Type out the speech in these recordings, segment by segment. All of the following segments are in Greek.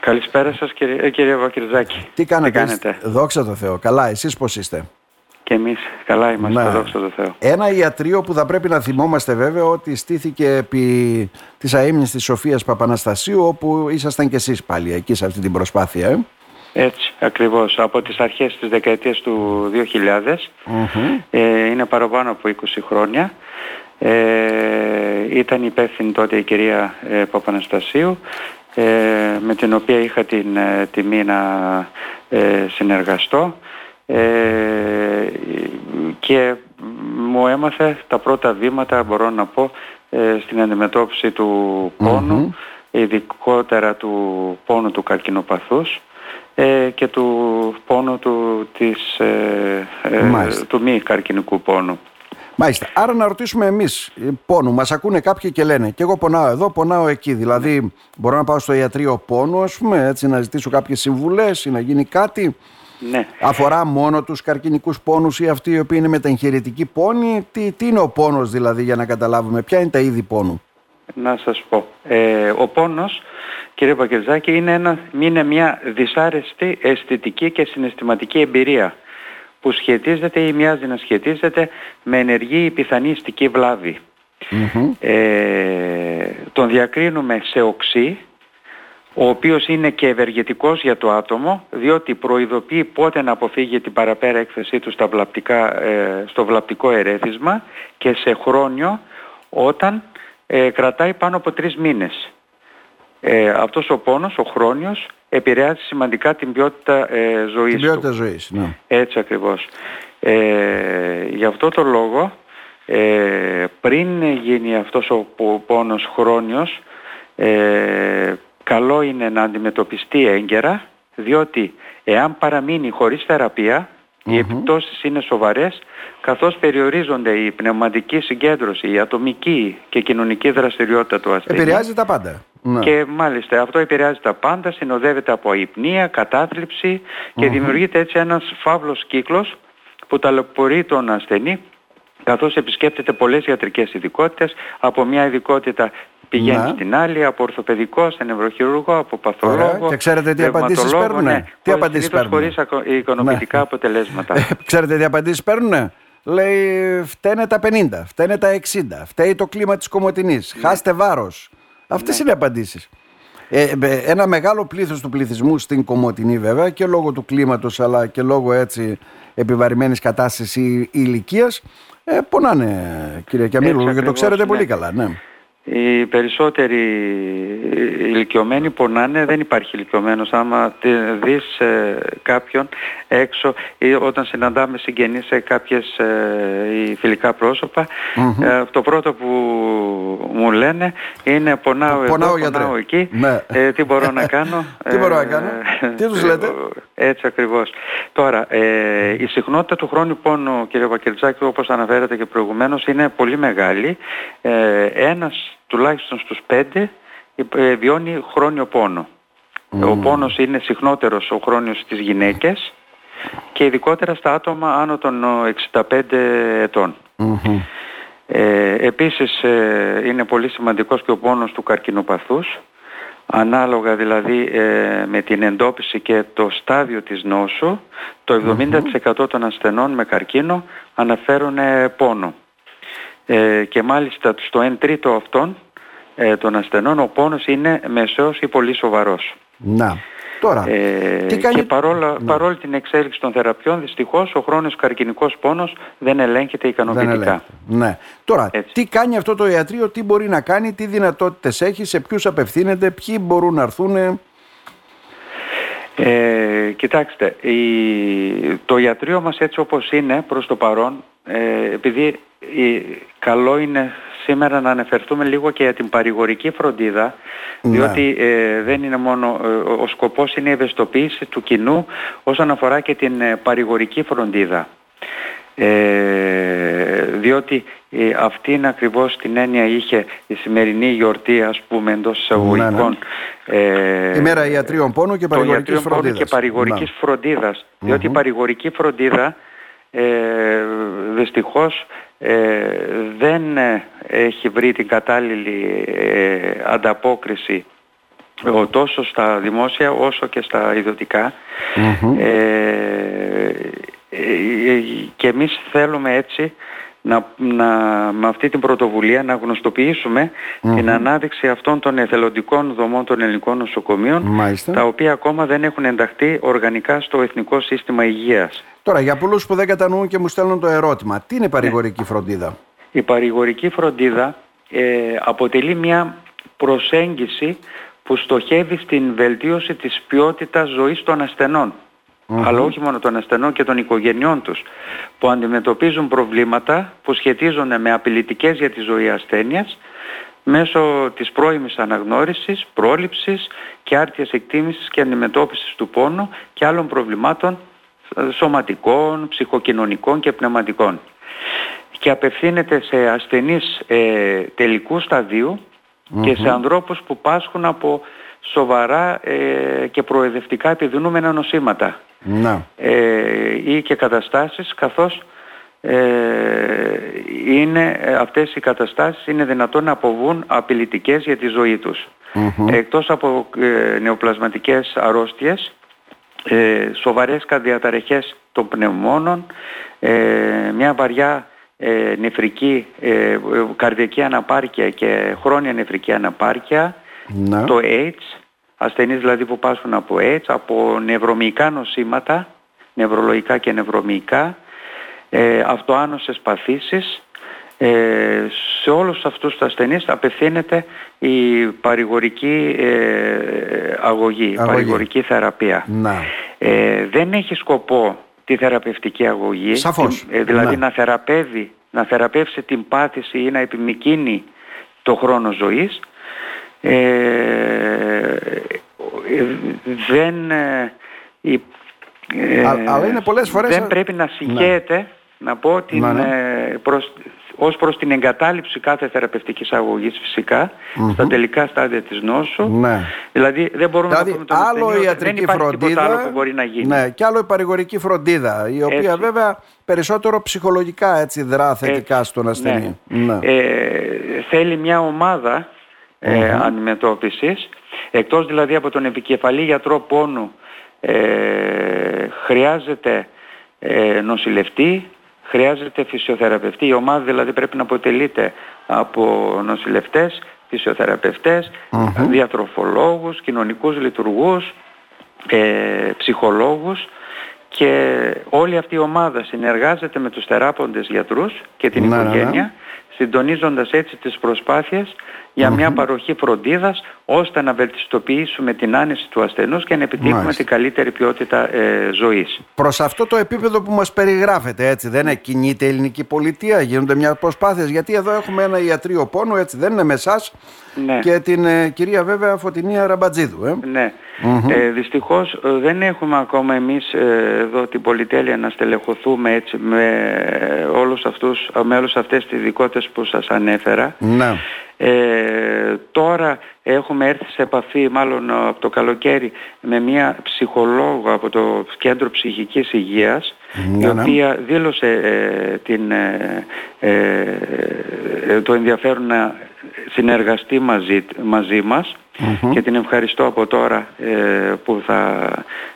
Καλησπέρα σας κύριε, ε, κύριε Βακυρζάκη. Τι κάνετε, Τι κάνετε; Δόξα τω Θεώ. Καλά, εσείς πώς είστε; Και εμείς καλά είμαστε, ναι. δόξα τω Θεώ. Ένα ιατρείο που θα πρέπει να θυμόμαστε βέβαια ότι στήθηκε επί της αείμνης της Σοφίας Παπαναστασίου όπου ήσασταν και εσείς πάλι εκεί σε αυτή την προσπάθεια. Ε; Έτσι, ακριβώς. Από τις αρχές της δεκαετίας του 2000, ε, είναι παραπάνω από 20 χρόνια. Ε, ήταν υπεύθυνη τότε η κυρία ε, Παπαναστασίου, ε, με την οποία είχα την ε, τιμή να συνεργαστώ. Και μου έμαθε τα πρώτα βήματα, μπορώ να πω, στην αντιμετώπιση του πόνου, ειδικότερα του πόνου του καρκινοπαθούς ε, και του πόνου του, της, ε, ε, του μη καρκινικού πόνου. Μάλιστα. Άρα να ρωτήσουμε εμείς πόνου. Μας ακούνε κάποιοι και λένε και εγώ πονάω εδώ, πονάω εκεί. Δηλαδή, μπορώ να πάω στο ιατρείο πόνου, ας πούμε, έτσι να ζητήσω κάποιες συμβουλές ή να γίνει κάτι. Ναι. Αφορά μόνο τους καρκινικούς πόνους ή αυτοί οι οποίοι είναι μεταγχειρητικοί πόνοι; Τι, τι είναι ο πόνος δηλαδή, για να καταλάβουμε, ποια είναι τα είδη πόνου; Να σας πω. Ε, ο πόνος, κύριε Πακερζάκη, είναι, ένα, είναι μια δυσάρεστη αισθητική και συναισθηματική εμπειρία που σχετίζεται ή μοιάζει να σχετίζεται με ενεργή ή πιθανή βλάβη. Ε, τον διακρίνουμε σε οξύ, ο οποίος είναι και ευεργετικός για το άτομο, διότι προειδοποιεί πότε να αποφύγει την παραπέρα έκθεσή του στα βλαπτικά, ε, στο βλαπτικό ερέθισμα και σε χρόνιο όταν ε, κρατάει πάνω από τρεις μήνες. Ε, αυτός ο πόνος, ο χρόνιος, επηρεάζει σημαντικά την ποιότητα ε, ζωής Την ποιότητα ζωής, ναι. Έτσι ακριβώς. Ε, γι' αυτό το λόγο, ε, πριν γίνει αυτός ο πόνος χρόνιος, ε, καλό είναι να αντιμετωπιστεί έγκαιρα, διότι εάν παραμείνει χωρίς θεραπεία, οι επιπτώσεις είναι σοβαρές καθώς περιορίζονται η πνευματική συγκέντρωση, η ατομική και κοινωνική δραστηριότητα του ασθενή. Επηρεάζει τα πάντα. Ναι. Και μάλιστα αυτό επηρεάζει τα πάντα, συνοδεύεται από αϊπνία, κατάθλιψη και δημιουργείται έτσι ένας φαύλος κύκλος που ταλαιπωρεί τον ασθενή καθώς επισκέπτεται πολλές ιατρικές ειδικότητες, από μια ειδικότητα πηγαίνει ναι. στην άλλη, από ορθοπαιδικό, σε νευροχειρουργό, από παθολόγο. Και ξέρετε τι απαντήσεις παίρνουν. Ναι, τι απαντήσεις παίρνουν. Χωρίς οικονομικά ναι. αποτελέσματα. Ε, ξέρετε τι απαντήσεις παίρνουν. Λέει φταίνε τα 50, φταίνε τα 60, φταίει το κλίμα της Κομωτινής, ναι. χάστε βάρος. Αυτές ναι. είναι οι απαντήσεις. Ε, ε, ένα μεγάλο πλήθος του πληθυσμού στην Κομωτινή βέβαια και λόγω του κλίματος αλλά και λόγω έτσι επιβαρημένης κατάστασης ηλικίας ε, πονάνε κύριε Κιαμίλου και το ξέρετε πολύ καλά. Ναι. Οι περισσότεροι ηλικιωμένοι πονάνε, δεν υπάρχει ηλικιωμένος. Άμα δεις ε, κάποιον έξω ή όταν συναντάμε συγγενείς σε κάποιες ε, φιλικά πρόσωπα, ε, το πρώτο που μου λένε είναι πονάω, πονάω εδώ, πονάω εκεί, ναι. ε, τι μπορώ να κάνω; τι μπορώ να κάνω, τι τους λέτε; Έτσι ακριβώς. Τώρα, η συχνότητα του χρόνου πόνου, κύριε Βακερτζάκη, όπως αναφέρατε και προηγουμένως, είναι πολύ μεγάλη. ένας τουλάχιστον στους 5 ε, βιώνει χρόνιο πόνο. Ο πόνος είναι συχνότερος ο χρόνιος στις γυναίκες και ειδικότερα στα άτομα άνω των 65 ετων Ε, επίσης ε, είναι πολύ σημαντικός και ο πόνος του καρκινοπαθούς ανάλογα δηλαδή ε, με την εντόπιση και το στάδιο της νόσου το 70% των ασθενών με καρκίνο αναφέρουν πόνο και μάλιστα στο 1 τρίτο αυτών ε, των ασθενών ο πόνος είναι μεσαίος ή πολύ σοβαρός. Να. Τώρα, ε, τι κάνει... Και παρόλα, ναι. παρόλη την εξέλιξη των θεραπείων, δυστυχώς ο χρόνος καρκινικός πόνος δεν ελέγχεται ικανοποιητικά. Δεν ελέγχεται. Ναι. Τώρα, τι κάνει αυτό το ιατρείο, τι μπορεί να κάνει, τι δυνατότητες έχει, σε ποιους απευθύνεται, ποιοι μπορούν να έρθουν; Ε, κοιτάξτε, η, το ιατρείο μας έτσι όπως είναι προς το παρόν, ε, επειδή καλό είναι σήμερα να αναφερθούμε λίγο και για την παρηγορική φροντίδα, ναι. διότι ε, δεν είναι μόνο, ε, ο σκοπός είναι η ευαισθητοποίηση του κοινού όσον αφορά και την ε, παρηγορική φροντίδα. Ε, διότι ε, αυτή είναι ακριβώς την έννοια είχε η σημερινή γιορτή ας πούμε εντός εισαγωγικών ναι, ναι. ε, μέρα ιατρίων πόνου και παρηγορικής φροντίδας, και παρηγορικής φροντίδας διότι η παρηγορική φροντίδα ε, δυστυχώς ε, δεν έχει βρει την κατάλληλη ε, ανταπόκριση τόσο στα δημόσια όσο και στα ιδιωτικα και εμείς θέλουμε έτσι να, να, με αυτή την πρωτοβουλία να γνωστοποιησουμε την ανάδειξη αυτών των εθελοντικών δομών των ελληνικών νοσοκομείων τα οποία ακόμα δεν έχουν ενταχθεί οργανικά στο Εθνικό Σύστημα Υγείας. Τώρα για πολλούς που δεν κατανοούν και μου στέλνουν το ερώτημα, τι είναι η παρηγορική φροντίδα; Η παρηγορική φροντίδα ε, αποτελεί μια προσέγγιση που στοχεύει στην βελτίωση της ποιότητας ζωής των ασθενων αλλά όχι μόνο των ασθενών και των οικογενειών τους που αντιμετωπίζουν προβλήματα που σχετίζονται με απειλητικές για τη ζωή ασθένειας μέσω της πρώιμης αναγνώρισης, πρόληψης και άρτιας εκτίμησης και αντιμετώπισης του πόνου και άλλων προβλημάτων ε, σωματικών, ψυχοκοινωνικών και πνευματικών. Και απευθύνεται σε ασθενείς ε, τελικού σταδίου και σε ανθρώπους που πάσχουν από σοβαρά ε, και προεδευτικά επιδεινούμενα νοσήματα να. Ε, ή και καταστάσεις καθώς ε, είναι, ε, αυτές οι καταστάσεις είναι δυνατόν να αποβούν απειλητικές για τη ζωή τους. Εκτός από ε, νεοπλασματικές αρρώστιες, ε, σοβαρές καρδιαταραχές των πνευμόνων, μια βαριά νεφρική καρδιακή αναπάρκεια και χρόνια νεφρική αναπάρκεια, το AIDS, ασθενείς δηλαδή που πάσχουν από AIDS, από νευρομυϊκά νοσήματα, νευρολογικά και νευρομυϊκά, ε, αυτοάνωσες παθήσεις, ε, σε όλους αυτούς τους ασθενείς απευθύνεται η παρηγορική ε, αγωγή, η παρηγορική θεραπεία. Ε, δεν έχει σκοπό τη θεραπευτική αγωγή, Σαφώς. Ε, δηλαδή να θεραπεύει, να θεραπεύσει την πάθηση ή να επιμικίνει το χρόνο ζωής, ε, δεν ε, αλλά είναι πολλές φορές... δεν πρέπει να συγχέεται ναι. να πω την, ναι, ναι. Προς, ως προς την εγκατάλειψη κάθε θεραπευτικής αγωγής φυσικά στα τελικά στάδια της νόσου ναι. δηλαδή δεν μπορούμε δηλαδή, να πούμε τον άλλο ιατρική δεν φροντίδα άλλο που μπορεί να γίνει ναι, και άλλο η παρηγορική φροντίδα η οποία έτσι. βέβαια περισσότερο ψυχολογικά έτσι δρά θετικά στον ασθενή ναι. Ε, θέλει μια ομάδα ε, αντιμετώπισης. Εκτός δηλαδή από τον επικεφαλή γιατρό πόνου ε, χρειάζεται ε, νοσηλευτή, χρειάζεται φυσιοθεραπευτή. Η ομάδα δηλαδή πρέπει να αποτελείται από νοσηλευτές, φυσιοθεραπευτές, διατροφολόγους, κοινωνικούς λειτουργούς, ε, ψυχολόγους και όλη αυτή η ομάδα συνεργάζεται με τους θεράποντες γιατρούς και την Ναι, ναι, ναι. Οικογένεια συντονίζοντας έτσι τις προσπάθειες για μια παροχή φροντίδας ώστε να βελτιστοποιήσουμε την άνεση του ασθενούς και να επιτύχουμε Μάλιστα. την καλύτερη ποιότητα ε, ζωής. Προς αυτό το επίπεδο που μας περιγράφεται έτσι δεν κινείται η ελληνική πολιτεία γίνονται μια προσπάθειες γιατί εδώ έχουμε ένα ιατρείο πόνου έτσι δεν είναι με εσάς Ναι. και την ε, κυρία βέβαια Φωτεινία Ραμπατζίδου ε. Ναι. Ε, δυστυχώς ε, δεν έχουμε ακόμα εμείς ε, εδώ την πολυτέλεια να στελεχωθούμε έτσι με, ε, όλους αυτούς, με όλες αυτές τις ειδικότητες που σας ανέφερα. Ναι. Ε, τώρα έχουμε έρθει σε επαφή μάλλον από το καλοκαίρι με μια ψυχολόγο από το Κέντρο Ψυχικής Υγείας Ναι, η ναι. οποία δήλωσε ε, την, ε, ε, το ενδιαφέρον να συνεργαστεί μαζί, μαζί μας και την ευχαριστώ από τώρα ε, που θα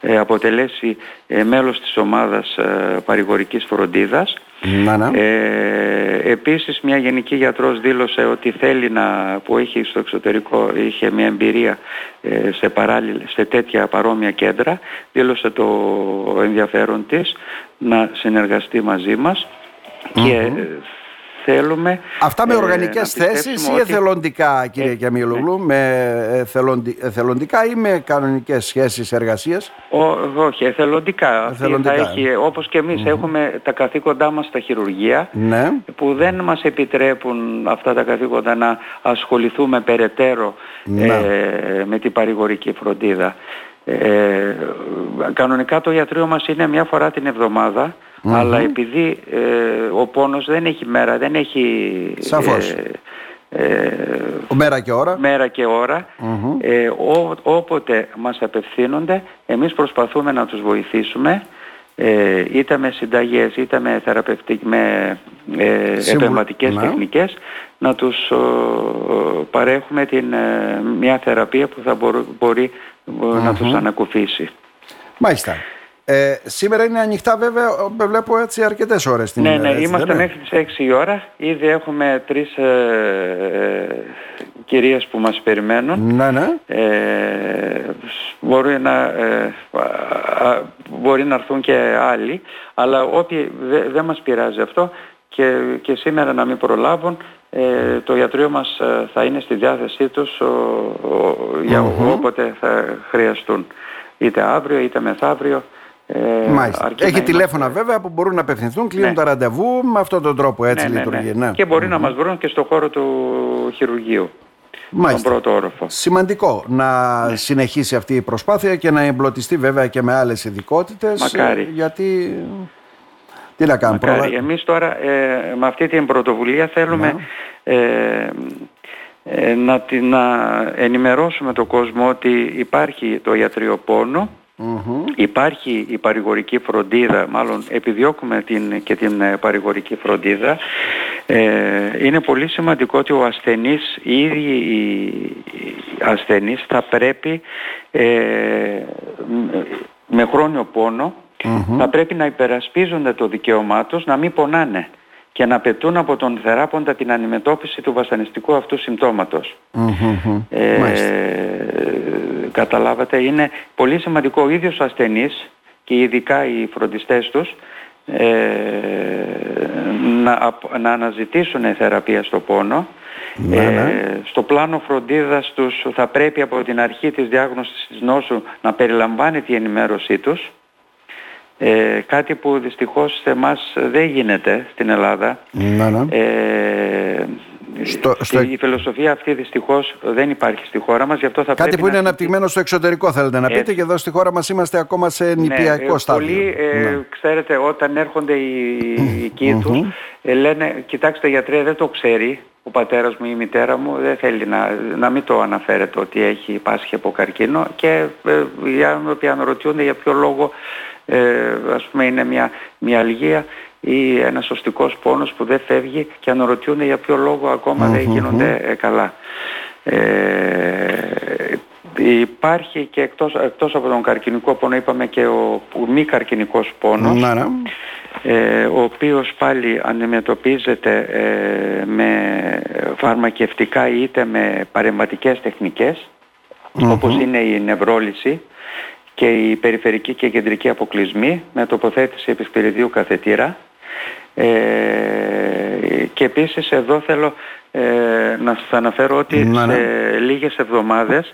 ε, αποτελέσει ε, μέλος της ομάδας ε, παρηγορικής φροντίδας. Ναι, ναι. Ε, επίσης μια γενική γιατρός δήλωσε ότι θέλει να, που έχει στο εξωτερικό, είχε μια εμπειρία ε, σε, παράλληλα, σε τέτοια παρόμοια κέντρα, δήλωσε το ενδιαφέρον της να συνεργαστεί μαζί μας και ε, θέλουμε... Αυτά με ε, οργανικές να θέσεις πιστέψουμε ή ότι- εθελοντικά κύριε Ε, Κιαμιλογλου με εθελοντι- εθελοντικά ή με κανονικές σχέσεις εργασίας; Ο, όχι, εθελοντικά. Αυτή Εθελοντικά. Θα έχει, όπως και εμείς έχουμε τα καθήκοντά μας στα χειρουργεία ναι που δεν μας επιτρέπουν αυτά τα καθήκοντα να ασχοληθούμε περαιτέρω Ναι. ε, με την παρηγορική φροντίδα. Ε, κανονικά το ιατρείο μας είναι μια φορά την εβδομάδα αλλά επειδή ε, ο πόνος δεν έχει μέρα, δεν έχει Σαφώς. ε, ε, μέρα και ώρα μέρα και ώρα ε, ό, όποτε μας απευθύνονται εμείς προσπαθούμε να τους βοηθήσουμε ε, είτε με συνταγές είτε με, θεραπευτικ, με ε, επεμβατικές ναι. τεχνικές να τους παρέχουμε την, ε, μια θεραπεία που θα μπορεί, να τους ανακουφίσει. Μάλιστα. Ε, σήμερα είναι ανοιχτά βέβαια, βλέπω έτσι αρκετές ώρες την Ναι, ναι, είμαστε μέχρι τις 6 η ώρα. Ήδη έχουμε τρεις ε, ε, κυρίες που μας περιμένουν. Ναι, ναι. Ε, μπορεί, να, ε, μπορεί να έρθουν και άλλοι, αλλά όποιοι δεν δε μας πειράζει αυτό και, και σήμερα να μην προλάβουν, ε, το ιατρείο μας θα είναι στη διάθεσή τους για όποτε θα χρειαστούν. Είτε αύριο είτε μεθαύριο. Ε, Μάλιστα. Έχει τηλέφωνα βέβαια που μπορούν να απευθυνθούν, κλείνουν ναι. τα ραντεβού με αυτόν τον τρόπο έτσι ναι, ναι λειτουργεί. Ναι, Και μπορεί να μας βρουν και στο χώρο του χειρουργείου. Μάλιστα. Τον πρώτο όροφο. Σημαντικό να συνεχίσει αυτή η προσπάθεια και να εμπλωτιστεί βέβαια και με άλλες ειδικότητες. Μακάρι. Γιατί τι να κάνουμε. Μακάρι. Εμείς τώρα ε, με αυτή την πρωτοβουλία θέλουμε ε, ε, να, να ενημερώσουμε τον κόσμο ότι υπάρχει το ιατριοπόνο Υπάρχει η παρηγορική φροντίδα, μάλλον επιδιώκουμε την, και την ε, παρηγορική φροντίδα. Ε, είναι πολύ σημαντικό ότι ο ασθενής, οι ίδιοι οι ασθενείς θα πρέπει ε, με χρόνιο θα πρέπει να υπερασπίζονται το δικαίωμά τους να μην πονάνε και να πετούν από τον θεράποντα την αντιμετώπιση του βασανιστικού αυτού συμπτώματος. Ε, καταλάβατε, είναι πολύ σημαντικό ο ίδιος ο ασθενής και ειδικά οι φροντιστές τους ε, να, να αναζητήσουν θεραπεία στο πόνο. Ναι, ναι. Ε, στο πλάνο φροντίδας τους θα πρέπει από την αρχή της διάγνωσης της νόσου να περιλαμβάνει την ενημέρωσή τους ε, κάτι που δυστυχώς σε εμάς δεν γίνεται στην Ελλάδα. Ναι, ναι. Ε, στο, στο... Η φιλοσοφία αυτή δυστυχώς δεν υπάρχει στη χώρα μας. Γι αυτό θα κάτι που είναι αναπτυγμένο στο εξωτερικό θέλετε να πείτε και εδώ στη χώρα μας είμαστε ακόμα σε ναι, νηπιακό ναι, στάδιο. Πολλοί, ε, ναι. ξέρετε, όταν έρχονται οι, οι τους ε, λένε «Κοιτάξτε γιατρέ δεν το ξέρει, ο πατέρας μου ή η μητέρα μου δεν θέλει να, να μην το αναφέρεται ότι έχει πάσχει από καρκίνο και ε, οι άνθρωποι αναρωτιούνται για ποιο λόγο ε, ας πούμε είναι μια μυαλγία ή ένας σωστικός πόνος που δεν φεύγει και αναρωτιούνται για ποιο λόγο δεν γίνονται ε, καλά. Ε, υπάρχει και εκτός, εκτός από τον καρκινικό πόνο είπαμε και ο μη καρκινικός πόνος ναι, ναι. ε, ο οποίος πάλι αντιμετωπίζεται ε, με φαρμακευτικά είτε με παρεμβατικές όπως είναι η νευρόλυση και η περιφερική και κεντρική αποκλεισμή με τοποθέτηση επισπυριδίου καθετήρα. Ε, και επίσης εδώ θέλω ε, να σας αναφέρω ότι ναι, ναι. σε λίγες εβδομάδες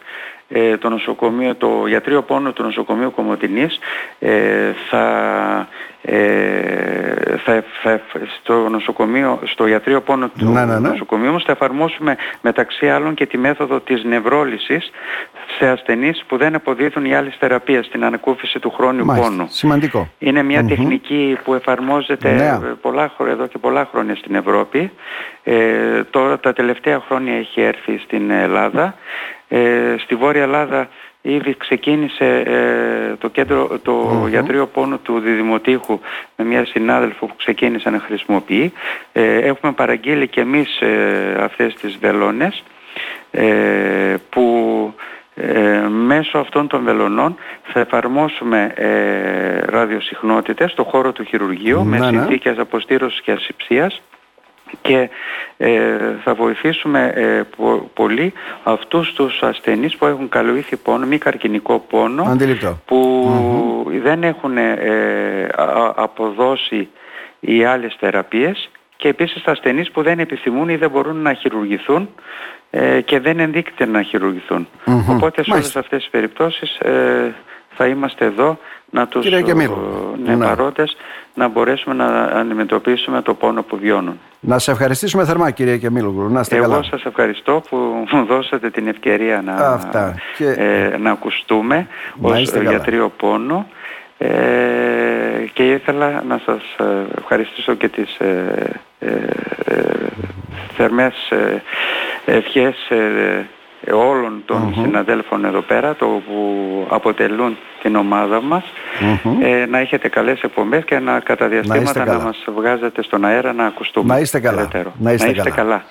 ε, το, νοσοκομείο, το ιατρείο πόνο του νοσοκομείου Κομωτινής ε, θα, ε, θα, θα, στο νοσοκομείο, στο ιατρείο πόνο του ναι, ναι, ναι. νοσοκομείου μας θα εφαρμόσουμε μεταξύ άλλων και τη μέθοδο της νευρόλυσης σε ασθενείς που δεν αποδίδουν οι άλλες θεραπείες στην ανακούφιση του χρόνιου πόνου. Σημαντικό. Είναι μια τεχνική που εφαρμόζεται ναι. πολλά, εδώ και πολλά χρόνια στην Ευρώπη. Ε, τώρα τα τελευταία χρόνια έχει έρθει στην Ελλάδα. Ε, στη Βόρεια Ελλάδα ήδη ξεκίνησε ε, το, κέντρο, το mm γιατρείο πόνου του Διδημοτήχου με μια συνάδελφο που ξεκίνησε να χρησιμοποιεί. Ε, έχουμε παραγγείλει και εμείς ε, αυτές τις βελόνες που μέσω αυτών των βελονών θα εφαρμόσουμε ε, ραδιοσυχνότητες στο χώρο του χειρουργείου με ναι, ναι. συνθήκες αποστήρωσης και ασυψίας και ε, θα βοηθήσουμε ε, πολύ αυτούς τους ασθενείς που έχουν καλοήθη πόνο, μη καρκινικό πόνο που δεν έχουν ε, αποδώσει οι άλλες θεραπείες και επίσης τα ασθενείς που δεν επιθυμούν ή δεν μπορούν να χειρουργηθούν και δεν ενδείκεται να χειρουργηθούν. Οπότε σε όλες αυτές τις περιπτώσεις θα είμαστε εδώ να τους ναι, ναι. να μπορέσουμε να αντιμετωπίσουμε το πόνο που βιώνουν. Να σε ευχαριστήσουμε θερμά κύριε Κεμίλογλου. Να είστε Εγώ καλά. σας ευχαριστώ που μου δώσατε την ευκαιρία να, Και... ε, να ακουστούμε να ως γιατρίο πόνο ε, και ήθελα να σας ε, ευχαριστήσω και τις ε, ε, ε θερμές ευχές όλων των συναδέλφων εδώ πέρα το που αποτελούν την ομάδα μας ε, να έχετε καλές εκπομπές και να κατά διαστήματα να, μας βγάζετε στον αέρα να ακουστούμε. Να είστε καλά. Να είστε, καλά.